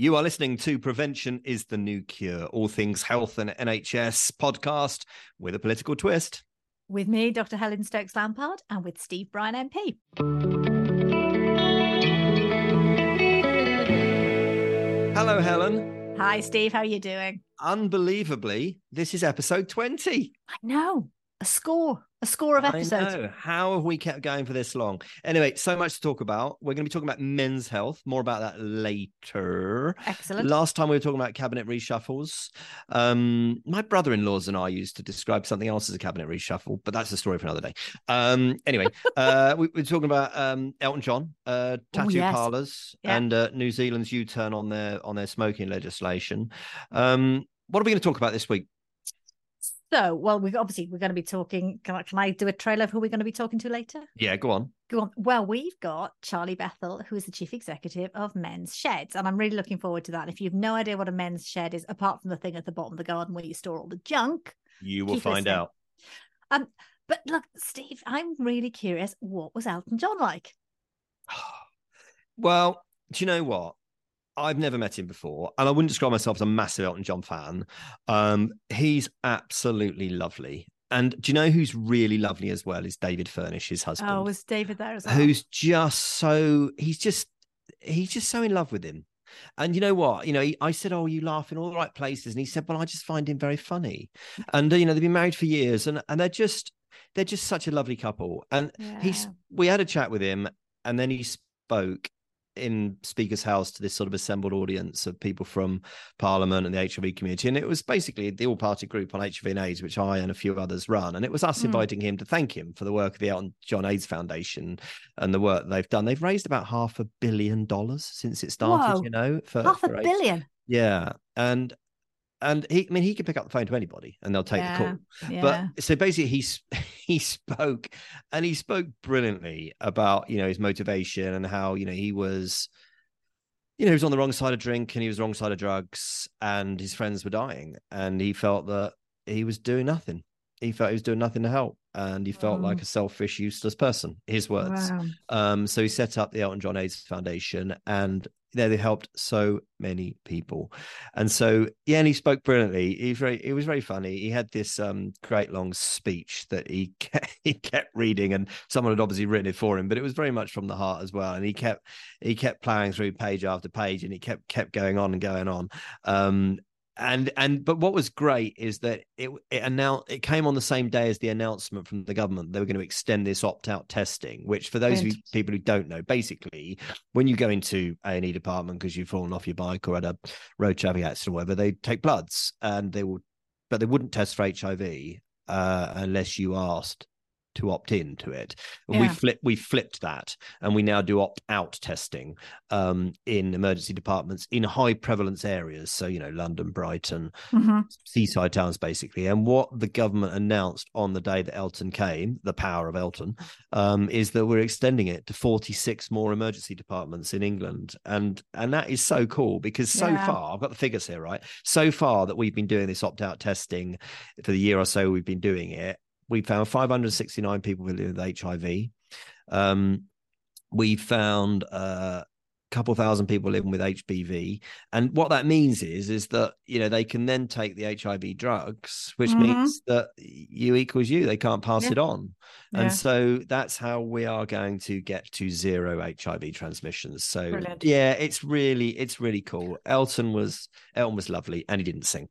You are listening to Prevention is the New Cure, all things health and NHS podcast with a political twist. With me, Dr. Helen Stokes Lampard, and with Steve Brine MP. Hello, Helen. Hi, Steve. How are you doing? Unbelievably, this is episode 20. I know. A score a score of episodes. I know. How have we kept going for this long? Anyway, so much to talk about. We're going to be talking about men's health. More about that later. Excellent. Last time we were talking about cabinet reshuffles. Um, my brother-in-laws and I used to describe something else as a cabinet reshuffle, but that's a story for another day. Um, anyway, uh, we, are talking about um, Elton John, uh, tattoo yes. parlors, yeah. and uh, New Zealand's U-turn on their on their smoking legislation. Um, what are we going to talk about this week? So, well, we obviously we're going to be talking. Can I, can I do a trailer of who we're going to be talking to later? Yeah, go on. Go on. Well, we've got Charlie Bethel, who is the chief executive of Men's Sheds, and I'm really looking forward to that. And if you've no idea what a men's shed is, apart from the thing at the bottom of the garden where you store all the junk, you will find listening. out. Um, but look, Steve, I'm really curious. What was Elton John like? well, do you know what? I've never met him before, and I wouldn't describe myself as a massive Elton John fan. Um, he's absolutely lovely. And do you know who's really lovely as well? Is David Furnish, his husband. Oh, was David there as well? Who's just so he's just he's just so in love with him. And you know what? You know, he, I said, "Oh, you laugh in all the right places," and he said, "Well, I just find him very funny." And uh, you know, they've been married for years, and and they're just they're just such a lovely couple. And yeah. he's we had a chat with him, and then he spoke, in Speaker's House to this sort of assembled audience of people from Parliament and the HIV community. And it was basically the all party group on HIV and AIDS, which I and a few others run. And it was us mm. inviting him to thank him for the work of the Elton John AIDS Foundation and the work they've done. They've raised about half a billion dollars since it started, Whoa. you know, for half a billion. Yeah. And and he I mean he can pick up the phone to anybody and they'll take yeah, the call. Yeah. But so basically he's he spoke and he spoke brilliantly about, you know, his motivation and how, you know, he was you know, he was on the wrong side of drink and he was the wrong side of drugs and his friends were dying and he felt that he was doing nothing. He felt he was doing nothing to help and he felt like a selfish, useless person. His words. Wow. Um, so he set up the Elton John AIDS Foundation, and there they helped so many people. And so yeah and he spoke brilliantly. He was very was very funny. He had this um great long speech that he kept, he kept reading and someone had obviously written it for him but it was very much from the heart as well. And he kept he kept plowing through page after page and he kept kept going on and going on. Um and and but what was great is that it it announced it came on the same day as the announcement from the government. They were going to extend this opt-out testing which for those of you, people who don't know basically when you go into a&e department because you've fallen off your bike or had a road traffic accident or whatever they take bloods and they will but they wouldn't test for hiv uh, unless you asked to opt in to it. Yeah. We flip we flipped that and we now do opt out testing um, in emergency departments in high prevalence areas. So, you know, London, Brighton, mm-hmm. seaside towns basically. And what the government announced on the day that Elton came, the power of Elton, um, is that we're extending it to 46 more emergency departments in England. And and that is so cool because so yeah. far, I've got the figures here, right? So far that we've been doing this opt out testing for the year or so we've been doing it we found 569 people living with HIV. Um, we found uh, a couple thousand people living with HBV, and what that means is is that you know they can then take the HIV drugs, which mm-hmm. means that you equals you. They can't pass yeah. it on, yeah. and so that's how we are going to get to zero HIV transmissions. So Brilliant. yeah, it's really it's really cool. Elton was Elton was lovely, and he didn't sing.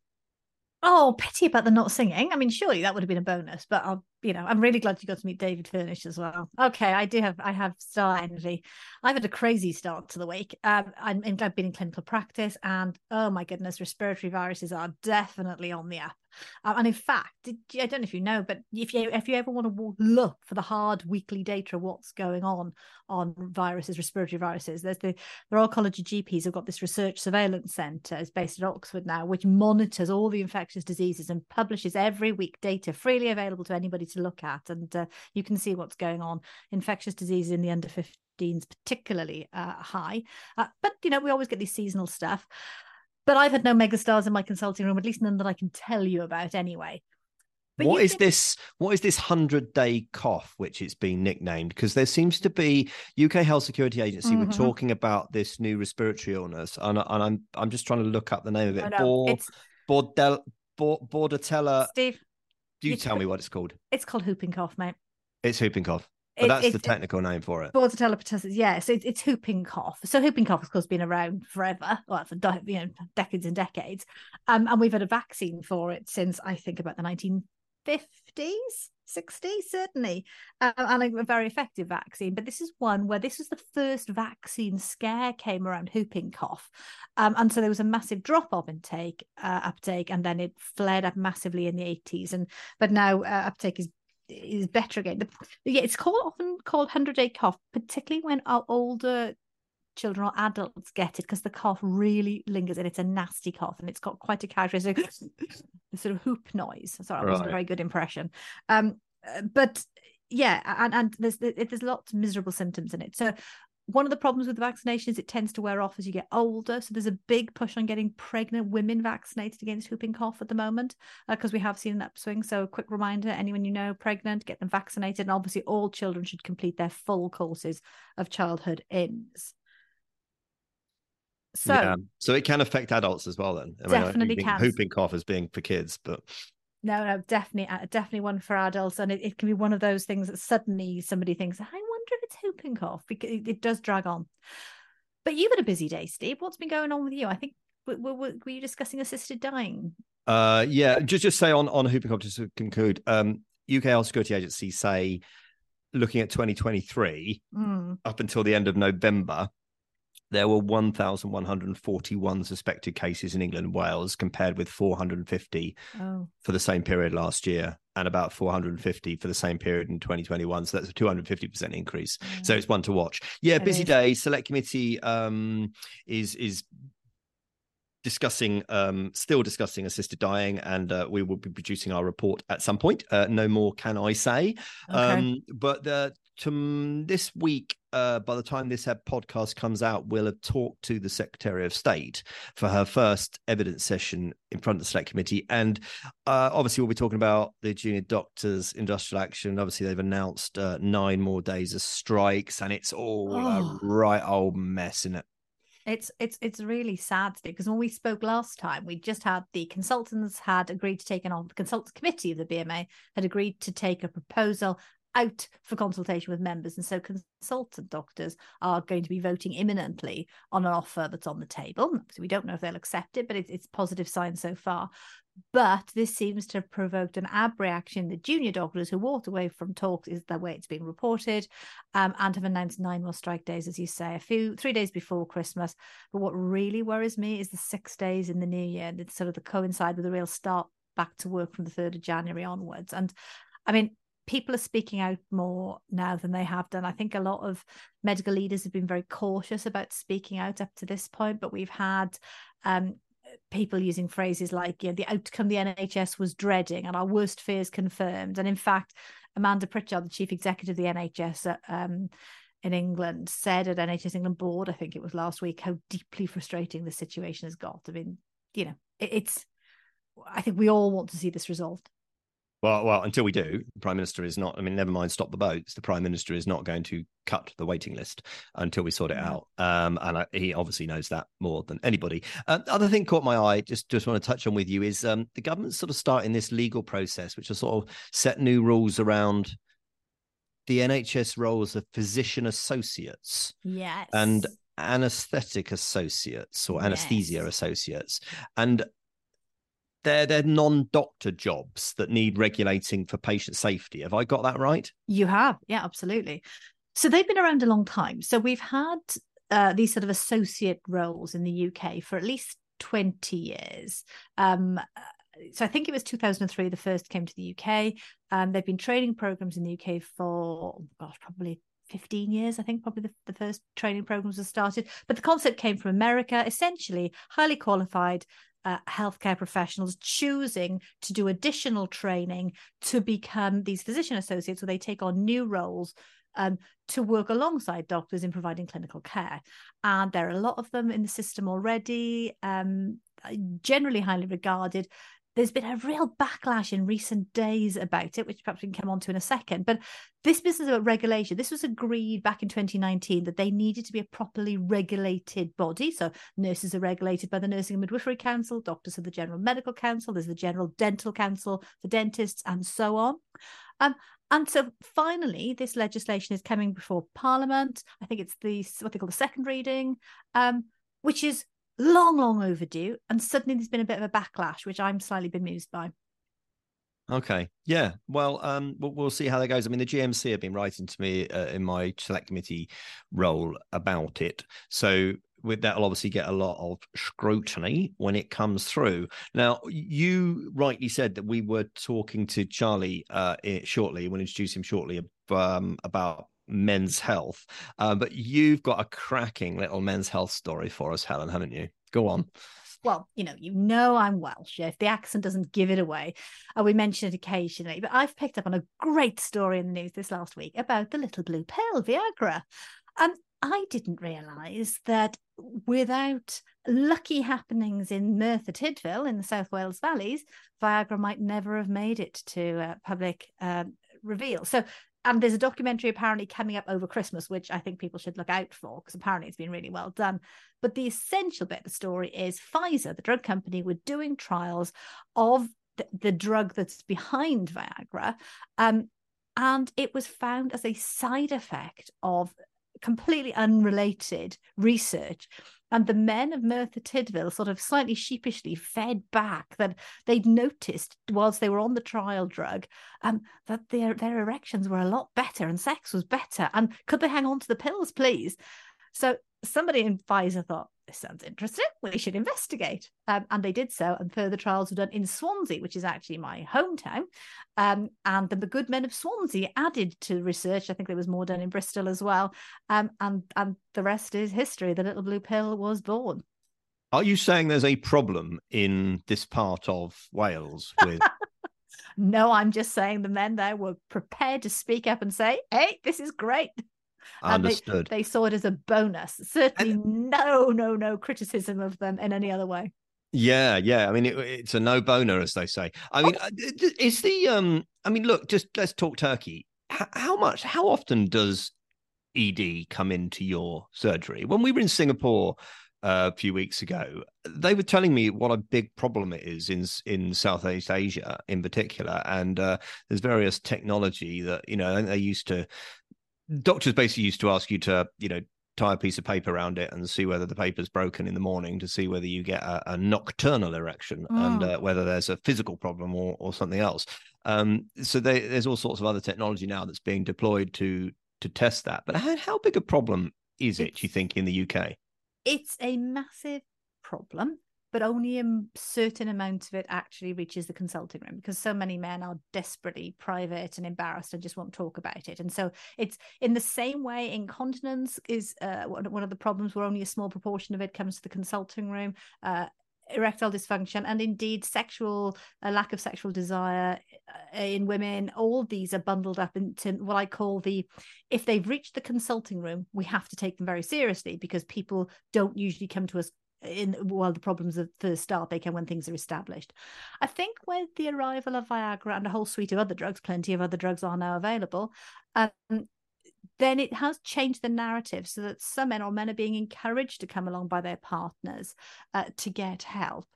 Oh, pity about the not singing. I mean, surely that would have been a bonus, but I'll, you know, I'm really glad you got to meet David Furnish as well. Okay, I do have, I have star energy. I've had a crazy start to the week. Um, I'm, I've been in clinical practice, and oh my goodness, respiratory viruses are definitely on the app. Um, and in fact, did, I don't know if you know, but if you if you ever want to look for the hard weekly data what's going on on viruses, respiratory viruses, there's the the Royal College of GPs have got this research surveillance centre. It's based at Oxford now, which monitors all the infectious diseases and publishes every week data freely available to anybody to look at, and uh, you can see what's going on. Infectious diseases in the under 15s particularly uh, high, uh, but you know we always get these seasonal stuff. But I've had no megastars in my consulting room, at least none that I can tell you about anyway. But what is this? What is this hundred day cough, which it's been nicknamed? Because there seems to be UK Health Security Agency mm-hmm. were talking about this new respiratory illness, and, and, I'm I'm just trying to look up the name of it. Bor, Bordel, Bor, Bordetella. Steve, do you, you tell me what it's called? It's called whooping cough, mate. It's whooping cough. But it, that's it, the technical name for it. Bordetella pertussis, yeah. So it's, it's whooping cough. So whooping cough, of course, has been around forever, well, for you know decades and decades, um, and we've had a vaccine for it since I think about the 19 50s 60s certainly. Uh, and a very effective vaccine. But this is one where this was the first vaccine scare came around whooping cough. Um, and so there was a massive drop off intake uh, uptake and then it flared up massively in the 80s and but now uh, uptake is is better again. The, yeah, it's called often called hundred day cough, particularly when our older children or adults get it because the cough really lingers and it's a nasty cough and it's got quite a characteristic sort of hoop noise. Sorry, that wasn't a very good impression. Um, uh, but yeah, and and there's there's lots of miserable symptoms in it. So one of the problems with the vaccination is it tends to wear off as you get older. So there's a big push on getting pregnant women vaccinated against whooping cough at the moment because uh, we have seen an upswing. So a quick reminder: anyone you know pregnant, get them vaccinated, and obviously all children should complete their full courses of childhood IMS. So, yeah. so it can affect adults as well. Then I definitely mean, can. Whooping cough as being for kids, but no, no, definitely, uh, definitely one for adults, and it, it can be one of those things that suddenly somebody thinks, "I wonder if it's whooping cough," because it, it does drag on. But you've had a busy day, Steve. What's been going on with you? I think were, were, were you discussing assisted dying? Uh, yeah, just just say on on whooping cough to conclude. Um, UK Health Security Agency say, looking at 2023 mm. up until the end of November, there were 1,141 suspected cases in England and Wales, compared with 450 oh. for the same period last year, and about 450 for the same period in 2021. So that's a 250% increase. Mm. So it's one to watch. Yeah, it busy is. day. Select committee um, is is discussing um, still discussing assisted dying and uh, we will be producing our report at some point uh, no more can i say okay. um, but the to this week, uh, by the time this podcast comes out, we'll have talked to the Secretary of State for her first evidence session in front of the Select Committee. And uh, obviously, we'll be talking about the junior doctors' industrial action. Obviously, they've announced uh, nine more days of strikes, and it's all oh. a right old mess, in it? It's it's it's really sad because when we spoke last time, we just had the consultants had agreed to take an on the consultants committee of the BMA had agreed to take a proposal out for consultation with members. And so consultant doctors are going to be voting imminently on an offer that's on the table. So we don't know if they'll accept it, but it's, it's positive sign so far. But this seems to have provoked an ab reaction. The junior doctors who walked away from talks is the way it's being reported, um, and have announced nine more strike days, as you say, a few three days before Christmas. But what really worries me is the six days in the new year, it's sort of the coincide with the real start back to work from the 3rd of January onwards. And I mean, people are speaking out more now than they have done. I think a lot of medical leaders have been very cautious about speaking out up to this point, but we've had um, people using phrases like, you know, the outcome the NHS was dreading and our worst fears confirmed. And in fact, Amanda Pritchard, the chief executive of the NHS uh, um, in England, said at NHS England board, I think it was last week, how deeply frustrating the situation has got. I mean, you know, it, it's, I think we all want to see this resolved. Well, well, until we do, the prime minister is not. I mean, never mind, stop the boats. The prime minister is not going to cut the waiting list until we sort it out. Um, and I, he obviously knows that more than anybody. Uh, other thing caught my eye. Just, just want to touch on with you is um, the government's sort of starting this legal process, which will sort of set new rules around the NHS roles of physician associates. Yes. And anesthetic associates or anesthesia yes. associates. And they're they're non-doctor jobs that need regulating for patient safety. Have I got that right? You have, yeah, absolutely. So they've been around a long time. So we've had uh, these sort of associate roles in the UK for at least 20 years. Um, so I think it was 2003 the first came to the UK. Um, they've been training programs in the UK for gosh, probably 15 years, I think, probably the, the first training programs were started. But the concept came from America, essentially highly qualified uh, healthcare professionals choosing to do additional training to become these physician associates, where they take on new roles um, to work alongside doctors in providing clinical care. And there are a lot of them in the system already, um, generally highly regarded. There's been a real backlash in recent days about it, which perhaps we can come on to in a second. But this business about regulation, this was agreed back in 2019 that they needed to be a properly regulated body. So nurses are regulated by the Nursing and Midwifery Council, doctors are the General Medical Council, there's the General Dental Council for dentists, and so on. Um, and so finally, this legislation is coming before Parliament. I think it's the what they call the second reading, um, which is long, long overdue. And suddenly there's been a bit of a backlash, which I'm slightly bemused by. Okay. Yeah. Well, um, we'll, see how that goes. I mean, the GMC have been writing to me uh, in my select committee role about it. So with that'll obviously get a lot of scrutiny when it comes through. Now, you rightly said that we were talking to Charlie uh, shortly. We'll introduce him shortly um, about men's health. Uh, but you've got a cracking little men's health story for us, Helen, haven't you? Go on. Well, you know, you know I'm Welsh. If the accent doesn't give it away, uh, we mention it occasionally. But I've picked up on a great story in the news this last week about the little blue pill, Viagra. And I didn't realise that without lucky happenings in Merthyr Tydfil in the South Wales valleys, Viagra might never have made it to uh, public uh, reveal. So, and there's a documentary apparently coming up over Christmas, which I think people should look out for because apparently it's been really well done. But the essential bit of the story is Pfizer, the drug company, were doing trials of the, the drug that's behind Viagra. Um, and it was found as a side effect of completely unrelated research. And the men of Merthyr Tydfil sort of slightly sheepishly fed back that they'd noticed whilst they were on the trial drug um, that their, their erections were a lot better and sex was better. And could they hang on to the pills, please? So somebody in Pfizer thought, this sounds interesting. We should investigate. Um, and they did so. And further trials were done in Swansea, which is actually my hometown. Um, and the good men of Swansea added to research. I think there was more done in Bristol as well. Um, and, and the rest is history. The little blue pill was born. Are you saying there's a problem in this part of Wales with? no, I'm just saying the men there were prepared to speak up and say, hey, this is great. Understood. They, they, saw it as a bonus. Certainly, and, no, no, no criticism of them in any other way. Yeah, yeah. I mean, it, it's a no boner, as they say. I mean, oh. is the um? I mean, look, just let's talk Turkey. H- how much? How often does ED come into your surgery? When we were in Singapore uh, a few weeks ago, they were telling me what a big problem it is in in Southeast Asia in particular, and uh, there's various technology that you know they used to doctors basically used to ask you to, you know, tie a piece of paper around it and see whether the paper's broken in the morning to see whether you get a, a nocturnal erection mm. and uh, whether there's a physical problem or, or something else. Um, so they, there's all sorts of other technology now that's being deployed to to test that. But how, how big a problem is it, you think, in the UK? It's a massive problem but only a certain amount of it actually reaches the consulting room because so many men are desperately private and embarrassed and just won't talk about it. And so it's in the same way incontinence is uh, one of the problems where only a small proportion of it comes to the consulting room. Uh, erectile dysfunction and indeed sexual a lack of sexual desire uh, in women all these are bundled up into what i call the if they've reached the consulting room we have to take them very seriously because people don't usually come to us in while the problems of first start they can when things are established. I think with the arrival of viagra and a whole suite of other drugs plenty of other drugs are now available um, then it has changed the narrative so that some men or men are being encouraged to come along by their partners uh, to get help.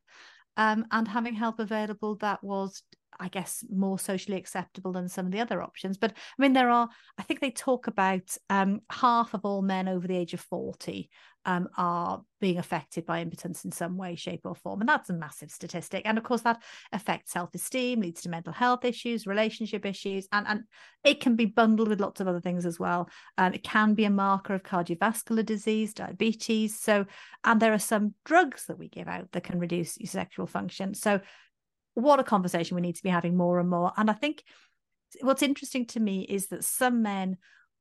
Um, and having help available that was I guess, more socially acceptable than some of the other options. But I mean, there are, I think they talk about um, half of all men over the age of 40 um, are being affected by impotence in some way, shape, or form. And that's a massive statistic. And of course, that affects self esteem, leads to mental health issues, relationship issues, and, and it can be bundled with lots of other things as well. Um, it can be a marker of cardiovascular disease, diabetes. So, and there are some drugs that we give out that can reduce your sexual function. So, what a conversation we need to be having more and more. And I think what's interesting to me is that some men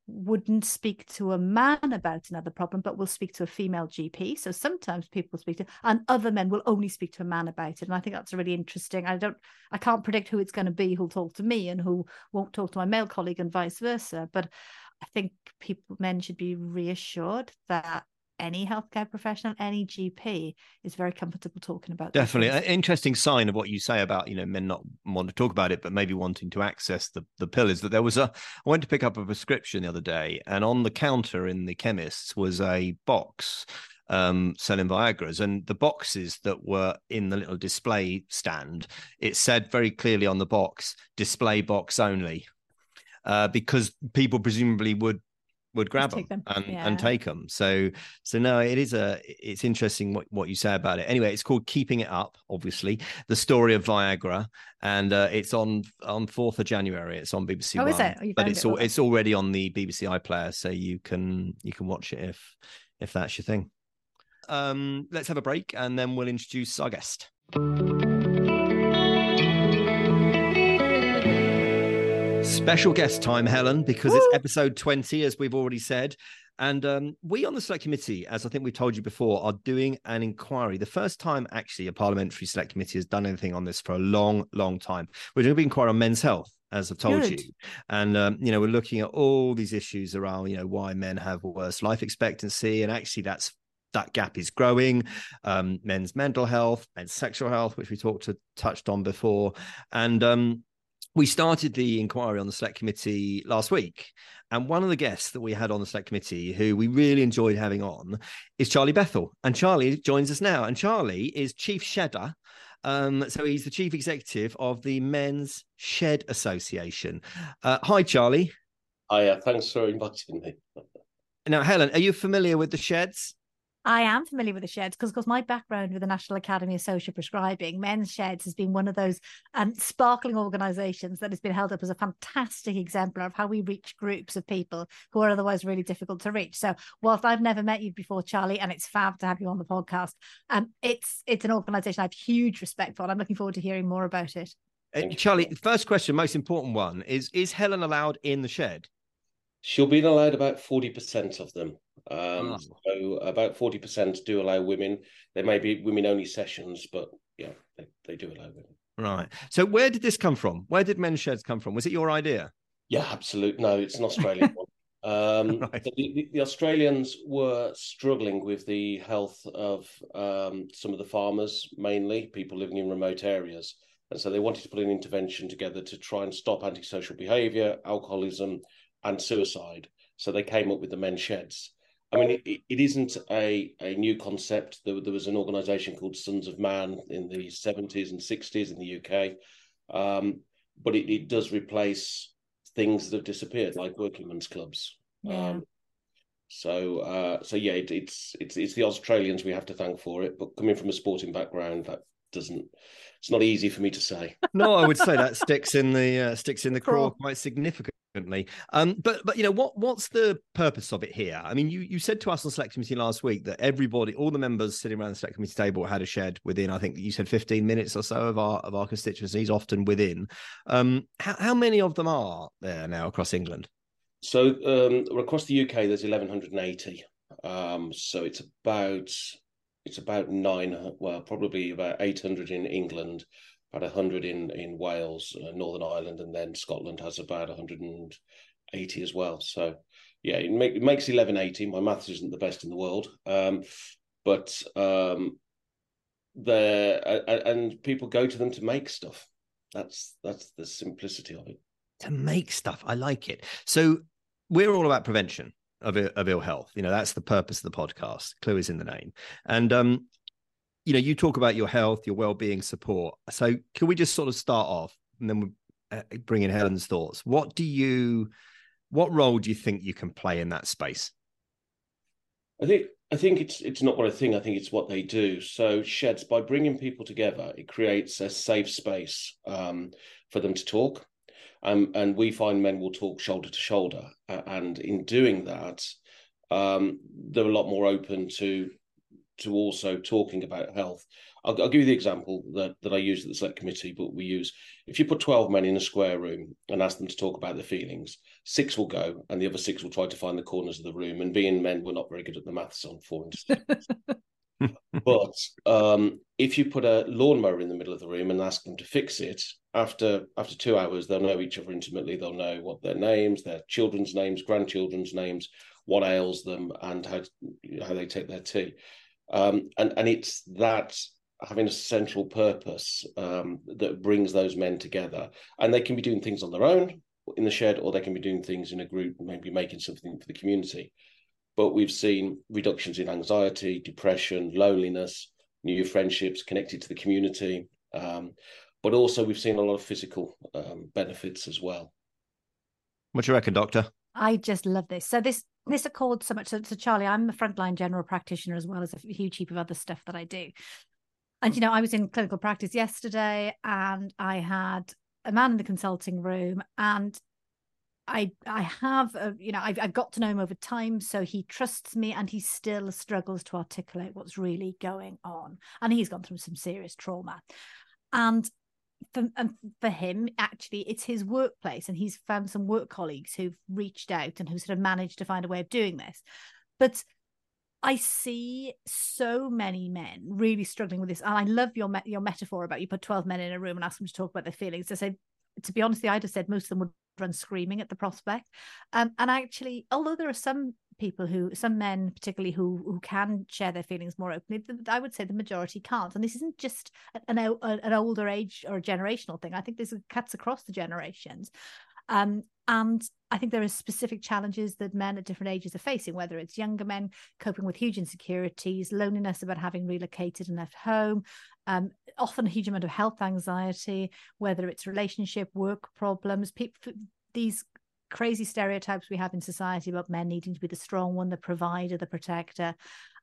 wouldn't speak to a man about another problem, but will speak to a female GP. So sometimes people speak to, and other men will only speak to a man about it. And I think that's really interesting. I don't, I can't predict who it's going to be who'll talk to me and who won't talk to my male colleague and vice versa. But I think people, men should be reassured that any healthcare professional, any GP is very comfortable talking about. Definitely, an interesting sign of what you say about you know men not want to talk about it, but maybe wanting to access the the pill is that there was a. I went to pick up a prescription the other day, and on the counter in the chemist's was a box um, selling Viagra's, and the boxes that were in the little display stand, it said very clearly on the box, "display box only." Uh, because people presumably would would grab them, them, and, yeah. and take them. So so no, it is a it's interesting what, what you say about it. Anyway, it's called Keeping It Up. Obviously, the story of Viagra, and uh, it's on on fourth of January. It's on BBC. Oh, One, is it? Oh, but it's it, all, it's already on the BBC iPlayer, so you can you can watch it if if that's your thing. Um, let's have a break, and then we'll introduce our guest. Special guest time, Helen, because Woo! it's episode 20, as we've already said. And um, we on the select committee, as I think we've told you before, are doing an inquiry. The first time actually a parliamentary select committee has done anything on this for a long, long time. We're doing an inquiry on men's health, as I've told Good. you. And um, you know, we're looking at all these issues around, you know, why men have worse life expectancy. And actually that's that gap is growing. Um, men's mental health, men's sexual health, which we talked to touched on before. And um, we started the inquiry on the select committee last week. And one of the guests that we had on the select committee, who we really enjoyed having on, is Charlie Bethel. And Charlie joins us now. And Charlie is chief shedder. Um, so he's the chief executive of the Men's Shed Association. Uh, hi, Charlie. Hiya. Thanks for inviting me. Now, Helen, are you familiar with the sheds? I am familiar with the sheds because, of course, my background with the National Academy of Social Prescribing, Men's Sheds has been one of those um, sparkling organisations that has been held up as a fantastic exemplar of how we reach groups of people who are otherwise really difficult to reach. So, whilst I've never met you before, Charlie, and it's fab to have you on the podcast, um, it's it's an organisation I have huge respect for. And I'm looking forward to hearing more about it. Uh, Charlie, first question, most important one is: Is Helen allowed in the shed? She'll be allowed about 40% of them. Um, oh. So about 40% do allow women. There may be women only sessions, but yeah, they, they do allow women. Right. So where did this come from? Where did men's sheds come from? Was it your idea? Yeah, absolutely. No, it's an Australian one. Um, right. the, the, Australians were struggling with the health of um, some of the farmers, mainly people living in remote areas. And so they wanted to put an intervention together to try and stop antisocial behavior, alcoholism, and suicide. So they came up with the men's sheds. I mean, it, it isn't a, a new concept. There, there was an organization called Sons of Man in the 70s and 60s in the UK. Um, but it, it does replace things that have disappeared, like working men's clubs. Yeah. Um, so, uh, so yeah, it, it's it's it's the Australians we have to thank for it. But coming from a sporting background, that doesn't. It's not easy for me to say. no, I would say that sticks in the uh, sticks in the craw quite significant um, but but you know what what's the purpose of it here? I mean, you you said to us on select committee last week that everybody, all the members sitting around the select committee table had a shed within. I think you said fifteen minutes or so of our of our constituencies, often within. Um, how, how many of them are there now across England? So um, across the UK, there's eleven hundred and eighty. Um, so it's about it's about nine, well, probably about eight hundred in England, about 100 in in Wales, uh, Northern Ireland, and then Scotland has about 180 as well. So yeah, it, make, it makes 1180. My maths isn't the best in the world, um, but um, there and people go to them to make stuff. That's that's the simplicity of it. To make stuff, I like it. So we're all about prevention of, of ill health. You know, that's the purpose of the podcast. Clue is in the name. And um, you know, you talk about your health, your well-being support. So, can we just sort of start off, and then we uh, bring in Helen's thoughts? What do you, what role do you think you can play in that space? I think I think it's it's not what I think. I think it's what they do. So sheds by bringing people together, it creates a safe space um, for them to talk, um, and we find men will talk shoulder to shoulder, and in doing that, um, they're a lot more open to to also talking about health. I'll, I'll, give you the example that, that I use at the select committee, but we use if you put 12 men in a square room and ask them to talk about their feelings, six will go and the other six will try to find the corners of the room. And being men, we're not very good at the maths on four instance. but um, if you put a lawnmower in the middle of the room and ask them to fix it, after after two hours, they'll know each other intimately. They'll know what their names, their children's names, grandchildren's names, what ails them and how how they take their tea. Um, and and it's that having a central purpose um, that brings those men together, and they can be doing things on their own in the shed, or they can be doing things in a group, maybe making something for the community. But we've seen reductions in anxiety, depression, loneliness, new friendships connected to the community. Um, but also, we've seen a lot of physical um, benefits as well. What do you reckon, Doctor? I just love this. So this this accords so much. So, so Charlie, I'm a frontline general practitioner as well as a huge heap of other stuff that I do. And you know, I was in clinical practice yesterday, and I had a man in the consulting room, and I I have a, you know I've, I've got to know him over time, so he trusts me, and he still struggles to articulate what's really going on, and he's gone through some serious trauma, and for, and for him, actually, it's his workplace, and he's found some work colleagues who've reached out and who sort of managed to find a way of doing this. But I see so many men really struggling with this, and I love your me- your metaphor about you put twelve men in a room and ask them to talk about their feelings. I say, to be honest, I'd have said most of them would run screaming at the prospect. Um, and actually, although there are some people who, some men particularly, who who can share their feelings more openly, I would say the majority can't. And this isn't just an an older age or a generational thing. I think this cuts across the generations. Um, and I think there are specific challenges that men at different ages are facing, whether it's younger men coping with huge insecurities, loneliness about having relocated and left home, um, often a huge amount of health anxiety, whether it's relationship, work problems. People, these crazy stereotypes we have in society about men needing to be the strong one, the provider, the protector.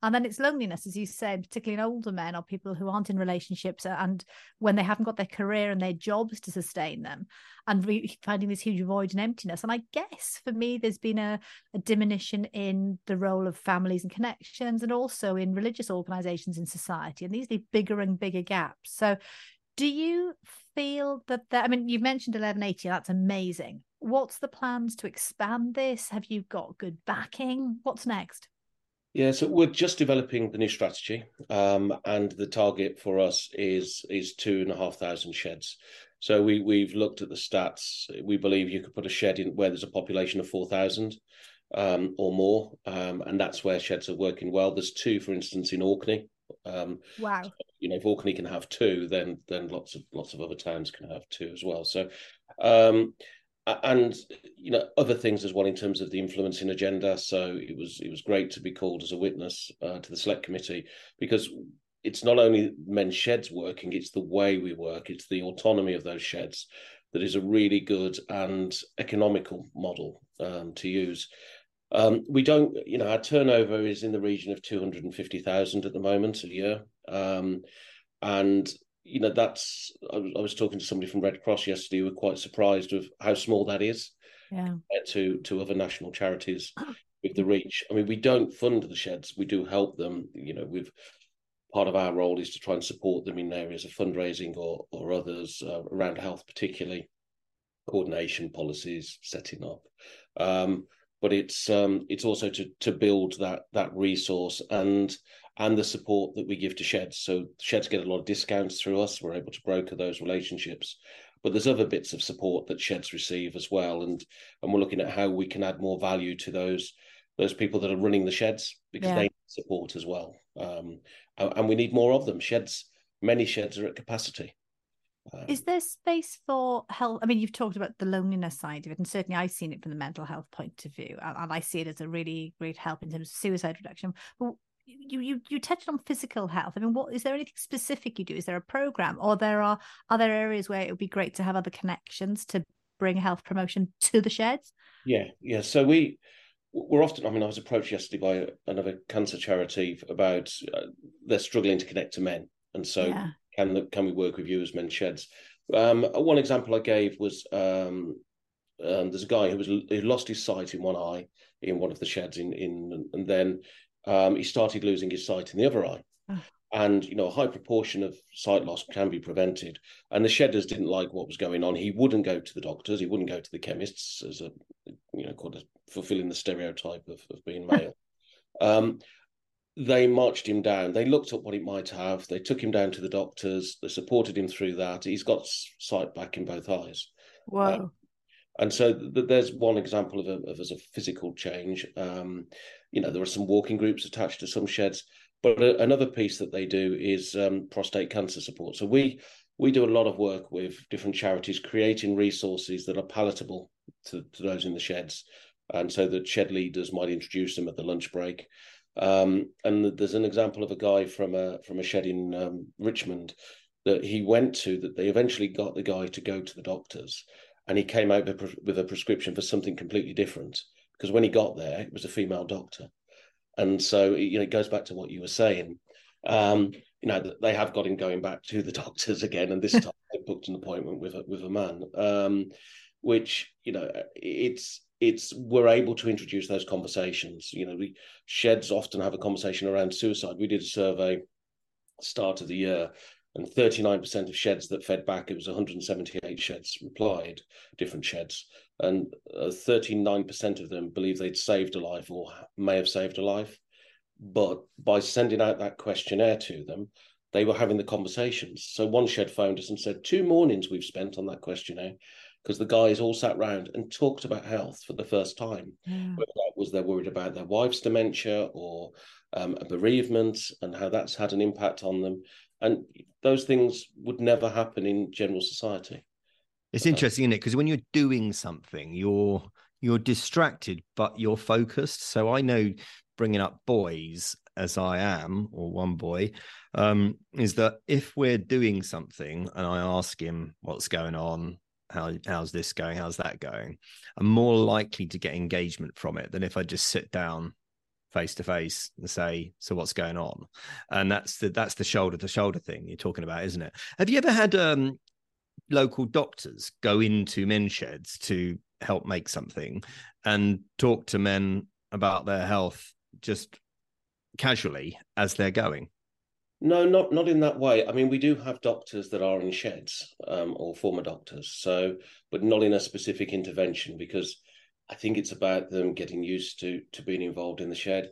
And then it's loneliness, as you said, particularly in older men or people who aren't in relationships uh, and when they haven't got their career and their jobs to sustain them and re- finding this huge void and emptiness. And I guess for me, there's been a, a diminution in the role of families and connections and also in religious organizations in society. And these are bigger and bigger gaps. So do you feel that, that I mean, you've mentioned 1180, that's amazing what's the plans to expand this? Have you got good backing? What's next? Yeah, so we're just developing the new strategy, um, and the target for us is is two and a half thousand sheds. So we we've looked at the stats. We believe you could put a shed in where there's a population of four thousand um, or more, um, and that's where sheds are working well. There's two, for instance, in Orkney. Um, wow. So, you know, if Orkney can have two, then then lots of lots of other towns can have two as well. So um, and you know other things as well in terms of the influencing agenda. So it was it was great to be called as a witness uh, to the select committee because it's not only men's sheds working; it's the way we work, it's the autonomy of those sheds that is a really good and economical model um, to use. Um, we don't, you know, our turnover is in the region of two hundred and fifty thousand at the moment a year, um, and you know, that's I was, I was, talking to somebody from Red Cross yesterday who were quite surprised of how small that is yeah. to to other national charities with the reach. I mean, we don't fund the sheds; we do help them. You know, with part of our role is to try and support them in areas of fundraising or or others uh, around health, particularly coordination policies, setting up. Um, but it's um, it's also to to build that that resource and and the support that we give to sheds. So sheds get a lot of discounts through us. We're able to broker those relationships. But there's other bits of support that sheds receive as well. And and we're looking at how we can add more value to those those people that are running the sheds because yeah. they need support as well. Um, and, and we need more of them. Sheds, many sheds are at capacity. Um, is there space for health? I mean, you've talked about the loneliness side of it, and certainly I've seen it from the mental health point of view, and I see it as a really great help in terms of suicide reduction. But you you you touched on physical health. I mean, what is there anything specific you do? Is there a program, or there are are there areas where it would be great to have other connections to bring health promotion to the sheds? Yeah, yeah. So we we're often. I mean, I was approached yesterday by another cancer charity about uh, they're struggling to connect to men, and so yeah. Can can we work with you as men sheds? Um, one example I gave was um, um, there's a guy who was who lost his sight in one eye in one of the sheds in in and then um, he started losing his sight in the other eye. Oh. And you know, a high proportion of sight loss can be prevented. And the shedders didn't like what was going on. He wouldn't go to the doctors. He wouldn't go to the chemists as a, you know, called a, fulfilling the stereotype of, of being male. um, they marched him down. They looked at what he might have. They took him down to the doctors. They supported him through that. He's got sight back in both eyes. Wow. Um, And so th- there's one example of, a, of as a physical change. Um, you know, there are some walking groups attached to some sheds, but a, another piece that they do is um, prostate cancer support. So we we do a lot of work with different charities creating resources that are palatable to, to those in the sheds, and so that shed leaders might introduce them at the lunch break. Um, and there's an example of a guy from a from a shed in um, Richmond that he went to that they eventually got the guy to go to the doctors. And he came out with a prescription for something completely different. Because when he got there it was a female doctor. And so you know it goes back to what you were saying. Um, you know they have got him going back to the doctors again. And this time they booked an appointment with a, with a man. Um, which you know it's it's we're able to introduce those conversations you know we sheds often have a conversation around suicide we did a survey start of the year and 39% of sheds that fed back, it was 178 sheds replied, different sheds, and uh, 39% of them believe they'd saved a life or may have saved a life. But by sending out that questionnaire to them, they were having the conversations. So one shed phoned us and said, Two mornings we've spent on that questionnaire because the guys all sat round and talked about health for the first time. Yeah. Whether that was they're worried about their wife's dementia or um, a bereavement and how that's had an impact on them. And those things would never happen in general society. It's uh, interesting isn't it? Because when you're doing something you're you're distracted but you're focused. So i know bringing up boys as i am or one boy um, is that if we're doing something and i ask him what's going on how how's this going how's that going i'm more likely to get engagement from it than if i just sit down face to face and say, "So what's going on?" And that's the that's the shoulder to shoulder thing you're talking about, isn't it? Have you ever had um, local doctors go into men's sheds to help make something and talk to men about their health just casually as they're going? No, not not in that way. I mean, we do have doctors that are in sheds um, or former doctors, so but not in a specific intervention because I think it's about them getting used to to being involved in the shed,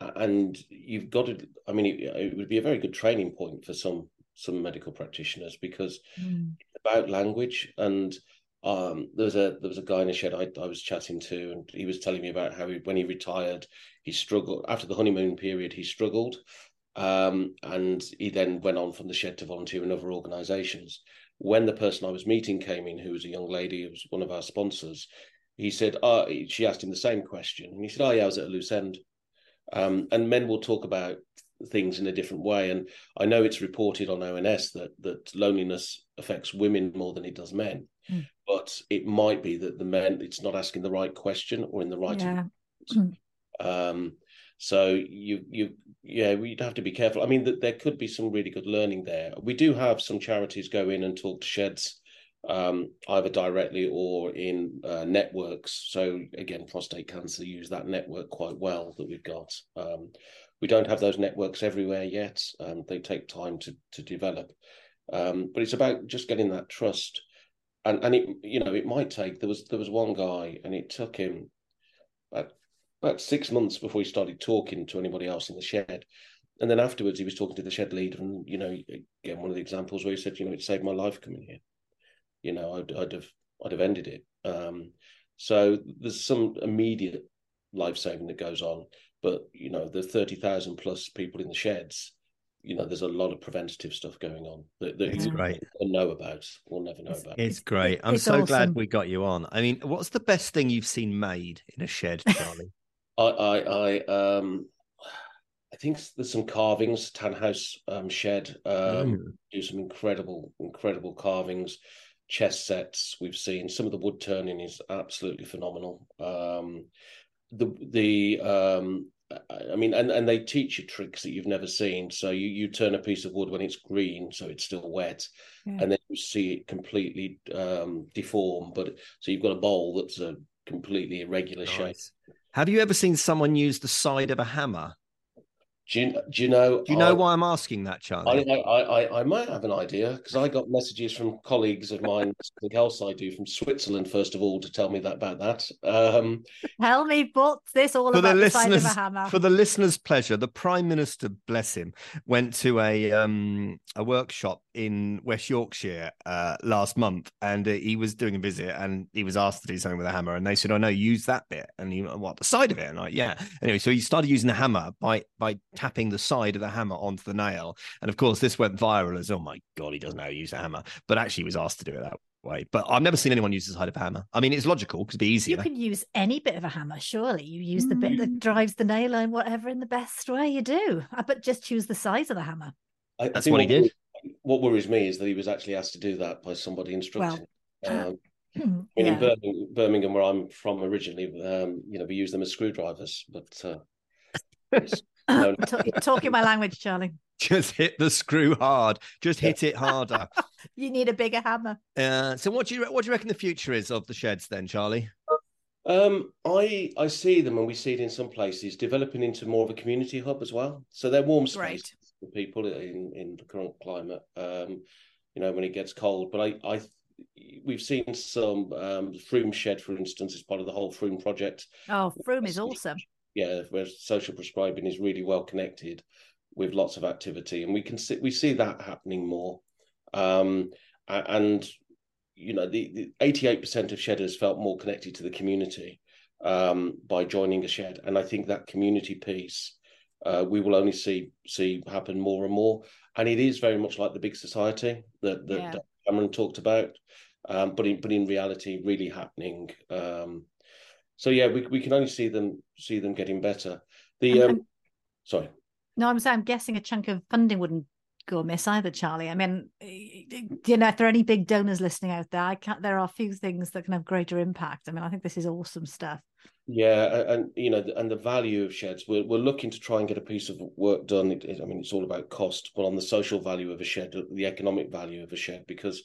and you've got to. I mean, it, it would be a very good training point for some some medical practitioners because mm. it's about language and um, there was a there was a guy in a shed I, I was chatting to, and he was telling me about how he, when he retired, he struggled after the honeymoon period. He struggled, um, and he then went on from the shed to volunteer in other organisations. When the person I was meeting came in, who was a young lady, who was one of our sponsors, he said, oh, she asked him the same question. And he said, oh, yeah, I was at a loose end. Um, and men will talk about things in a different way. And I know it's reported on ONS that, that loneliness affects women more than it does men. Mm. But it might be that the men, it's not asking the right question or in the right. Yeah. Um, so you you yeah, we'd have to be careful. I mean, that there could be some really good learning there. We do have some charities go in and talk to sheds um, either directly or in uh, networks. So again, prostate cancer use that network quite well that we've got. Um, we don't have those networks everywhere yet. Um, they take time to to develop, um, but it's about just getting that trust. And and it you know it might take there was there was one guy and it took him about, about six months before he started talking to anybody else in the shed. And then afterwards, he was talking to the shed leader, and you know, again, one of the examples where he said, you know, it saved my life coming here you know, I'd, I'd have I'd have ended it. Um, so there's some immediate life saving that goes on, but you know, the thirty thousand plus people in the sheds. You know, there's a lot of preventative stuff going on that, that it's you great. know about. We'll never know it's, about. It's great. I'm it's so awesome. glad we got you on. I mean, what's the best thing you've seen made in a shed, Charlie? I, I, I, um, I think there's some carvings. Tannhaus um, shed um, mm. do some incredible, incredible carvings chess sets we've seen. Some of the wood turning is absolutely phenomenal. Um, the the um, I mean, and, and they teach you tricks that you've never seen. So you, you turn a piece of wood when it's green, so it's still wet, yeah. and then you see it completely um, deform. But so you've got a bowl that's a completely irregular nice. shape. Have you ever seen someone use the side of a hammer Do you, do you know? Do you know I, why I'm asking that, Charlie? I I, I, I might have an idea because I got messages from colleagues of mine, something else I do from Switzerland, first of all, to tell me that about that. Um, tell me what's this all for about? The, listeners, the hammer? For the listeners' pleasure, the Prime Minister, bless him, went to a um, a workshop in West Yorkshire uh, last month, and uh, he was doing a visit, and he was asked to do something with a hammer, and they said, "Oh no, use that bit," and he, what the side of it, and like, yeah. Anyway, so he started using the hammer by by tapping the side of the hammer onto the nail. And of course, this went viral as, oh my God, he doesn't know how to use a hammer. But actually, he was asked to do it that way. But I've never seen anyone use the side of a hammer. I mean, it's logical because it'd be easier. You can use any bit of a hammer, surely. You use the bit that mm. drives the nail and whatever in the best way you do. Uh, but just choose the size of the hammer. I, That's I what he did. What worries me is that he was actually asked to do that by somebody instructing. Well, um, hmm, I mean, yeah. in Birmingham, Birmingham, where I'm from originally, um, you know, we use them as screwdrivers, but uh, Talking my language, Charlie. Just hit the screw hard. Just hit it harder. you need a bigger hammer. Uh, so, what do you what do you reckon the future is of the sheds then, Charlie? Um, I I see them, and we see it in some places developing into more of a community hub as well. So they're warm spaces for people in in the current climate. Um, you know, when it gets cold. But I I we've seen some um, Frome Shed, for instance, as part of the whole Frome project. Oh, Frome is awesome yeah, where social prescribing is really well connected with lots of activity, and we can see we see that happening more. Um, and you know, the eighty-eight percent of shedders felt more connected to the community um, by joining a shed, and I think that community piece uh, we will only see see happen more and more. And it is very much like the big society that that, yeah. Cameron talked about, um, but in but in reality, really happening. Um, so yeah, we we can only see them see them getting better. The um, sorry. No, I'm saying I'm guessing a chunk of funding wouldn't go amiss either, Charlie. I mean, you know, if there are any big donors listening out there, I can't. There are a few things that can have greater impact. I mean, I think this is awesome stuff. Yeah, and you know, and the value of sheds. We're we're looking to try and get a piece of work done. It, it, I mean, it's all about cost, but on the social value of a shed, the economic value of a shed, because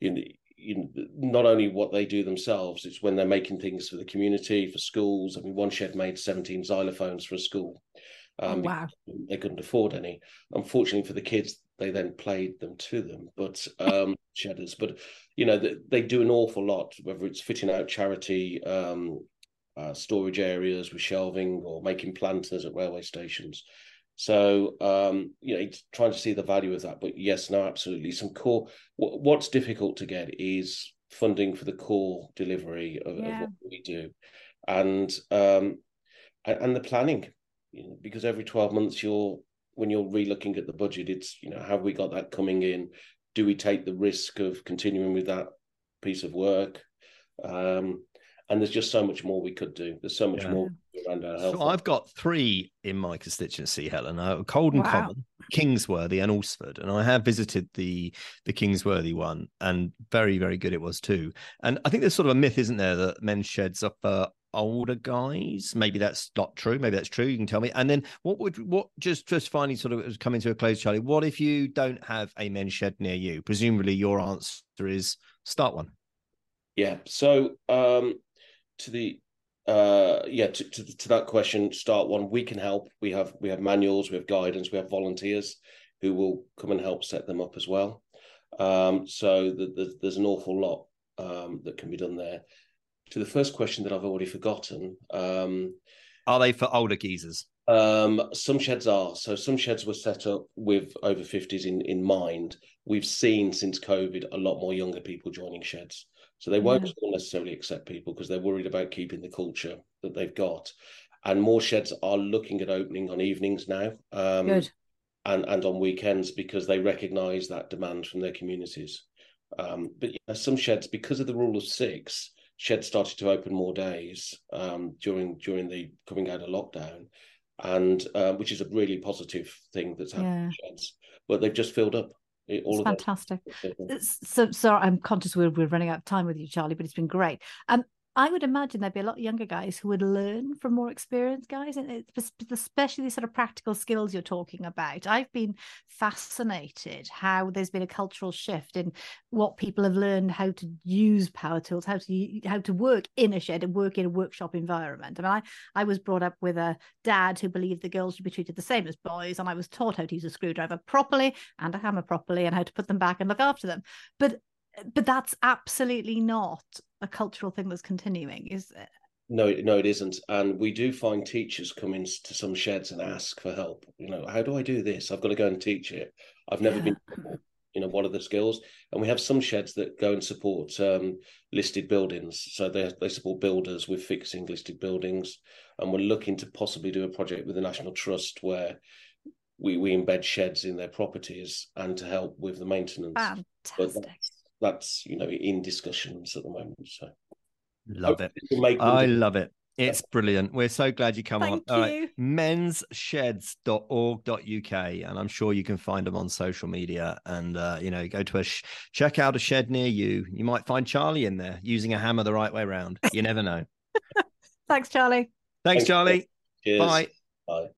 you know, you know, not only what they do themselves, it's when they're making things for the community, for schools. I mean, one shed made 17 xylophones for a school. Um, oh, wow. They couldn't afford any. Unfortunately for the kids, they then played them to them, but um, shedders. But, you know, they, they, do an awful lot, whether it's fitting out charity um, uh, storage areas with shelving or making planters at railway stations. So um, you know, trying to see the value of that. But yes, no, absolutely. Some core. what's difficult to get is funding for the core delivery of, yeah. of what we do, and um, and the planning. You know, because every twelve months, you're when you're re-looking at the budget, it's you know, have we got that coming in? Do we take the risk of continuing with that piece of work? Um, and there's just so much more we could do. There's so much yeah. more around our health. So I've got three in my constituency, Helen: uh, Colden wow. Common, Kingsworthy, and Alresford. And I have visited the the Kingsworthy one, and very very good it was too. And I think there's sort of a myth, isn't there, that men's sheds are for older guys. Maybe that's not true. Maybe that's true. You can tell me. And then what would what just just finally sort of coming to a close, Charlie? What if you don't have a men's shed near you? Presumably, your answer is start one. Yeah. So um, to the uh yeah to, to, to that question start one. We can help. We have we have manuals we have guidance we have volunteers who will come and help set them up as well. Um so the, the, there's an awful lot um that can be done there. To the first question that i've already forgotten um are they for older geezers? Um some sheds are. So some sheds were set up with over 50s in in mind. We've seen since covid a lot more younger people joining sheds so they won't yeah. necessarily accept people because they're worried about keeping the culture that they've got. And more sheds are looking at opening on evenings now. Um, Good. And, and on weekends because they recognise that demand from their communities. Um, but yeah, some sheds, because of the rule of six, sheds started to open more days um, during during the coming out of lockdown, and uh, which is a really positive thing that's happened yeah. sheds. But they've just filled up all it's fantastic. So, so I'm conscious we're, we're running out of time with you, Charlie, but it's been great. Um, I would imagine there'd be a lot of younger guys who would learn from more experienced guys, and especially the sort of practical skills you're talking about. I've been fascinated how there's been a cultural shift in what people have learned how to use power tools, how to how to work in a shed and work in a workshop environment. I mean, I, I was brought up with a dad who believed the girls should be treated the same as boys, and I was taught how to use a screwdriver properly and a hammer properly, and how to put them back and look after them. But but that's absolutely not a cultural thing that's continuing, is it? No, no, it isn't. And we do find teachers come into some sheds and ask for help. You know, how do I do this? I've got to go and teach it. I've never yeah. been, you know, what are the skills? And we have some sheds that go and support um, listed buildings. So they they support builders with fixing listed buildings. And we're looking to possibly do a project with the National Trust where we, we embed sheds in their properties and to help with the maintenance. Fantastic that's you know in discussions at the moment. So love it. I love it. It's brilliant. We're so glad you come Thank on. You. All right. Menssheds.org.uk. And I'm sure you can find them on social media. And, uh, you know, go to a sh- check out a shed near you. You might find Charlie in there using a hammer the right way around. You never know. Thanks, Charlie. Thanks, Charlie. Cheers. Bye. Bye.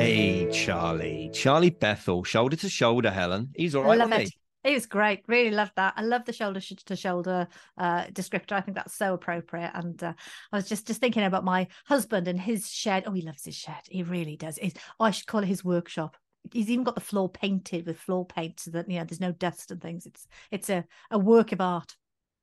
Hey, Charlie. Charlie Bethel, shoulder to shoulder, Helen. He's all right. Love it. He? was great. Really loved that. I love the shoulder to shoulder uh, descriptor. I think that's so appropriate. And uh, I was just just thinking about my husband and his shed. Oh, he loves his shed. He really does. He's, oh, I should call it his workshop. He's even got the floor painted with floor paint so that you know there's no dust and things. It's it's a, a work of art.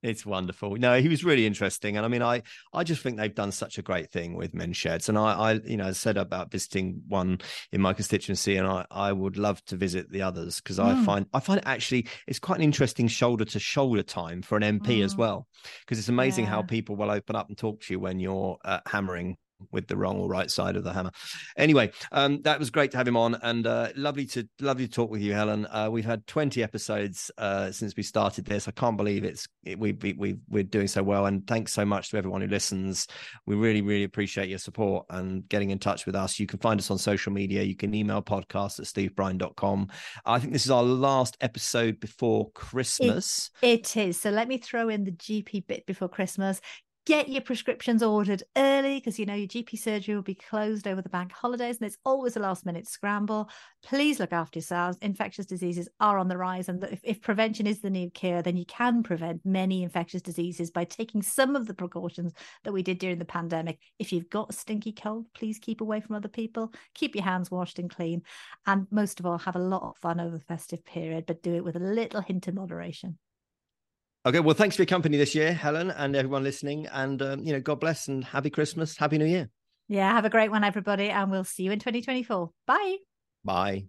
It's wonderful. No, he was really interesting, and I mean, I I just think they've done such a great thing with men's sheds, and I I you know said about visiting one in my constituency, and I I would love to visit the others because mm. I find I find actually it's quite an interesting shoulder to shoulder time for an MP mm. as well, because it's amazing yeah. how people will open up and talk to you when you're uh, hammering with the wrong or right side of the hammer. Anyway, um, that was great to have him on, and uh, lovely to lovely to talk with you, Helen. Uh, we've had twenty episodes uh, since we started this. I can't believe it's it, we we we we're doing so well, and thanks so much to everyone who listens. We really really appreciate your support and getting in touch with us. You can find us on social media. You can email podcast at stevebrine.com. I think this is our last episode before Christmas. it, it is. So let me throw in the GP bit before Christmas get your prescriptions ordered early because you know your GP surgery will be closed over the bank holidays and it's always a last minute scramble. Please look after yourselves. Infectious diseases are on the rise, and if, if prevention is the new cure, then you can prevent many infectious diseases by taking some of the precautions that we did during the pandemic. If you've got a stinky cold, please keep away from other people, keep your hands washed and clean, and most of all, have a lot of fun over the festive period, but do it with a little hint of moderation. Okay, well, thanks for your company this year, Helen, and everyone listening. And, um, you know, God bless and happy Christmas. Happy New Year. Yeah, have a great one, everybody. And we'll see you in 2024. Bye. Bye.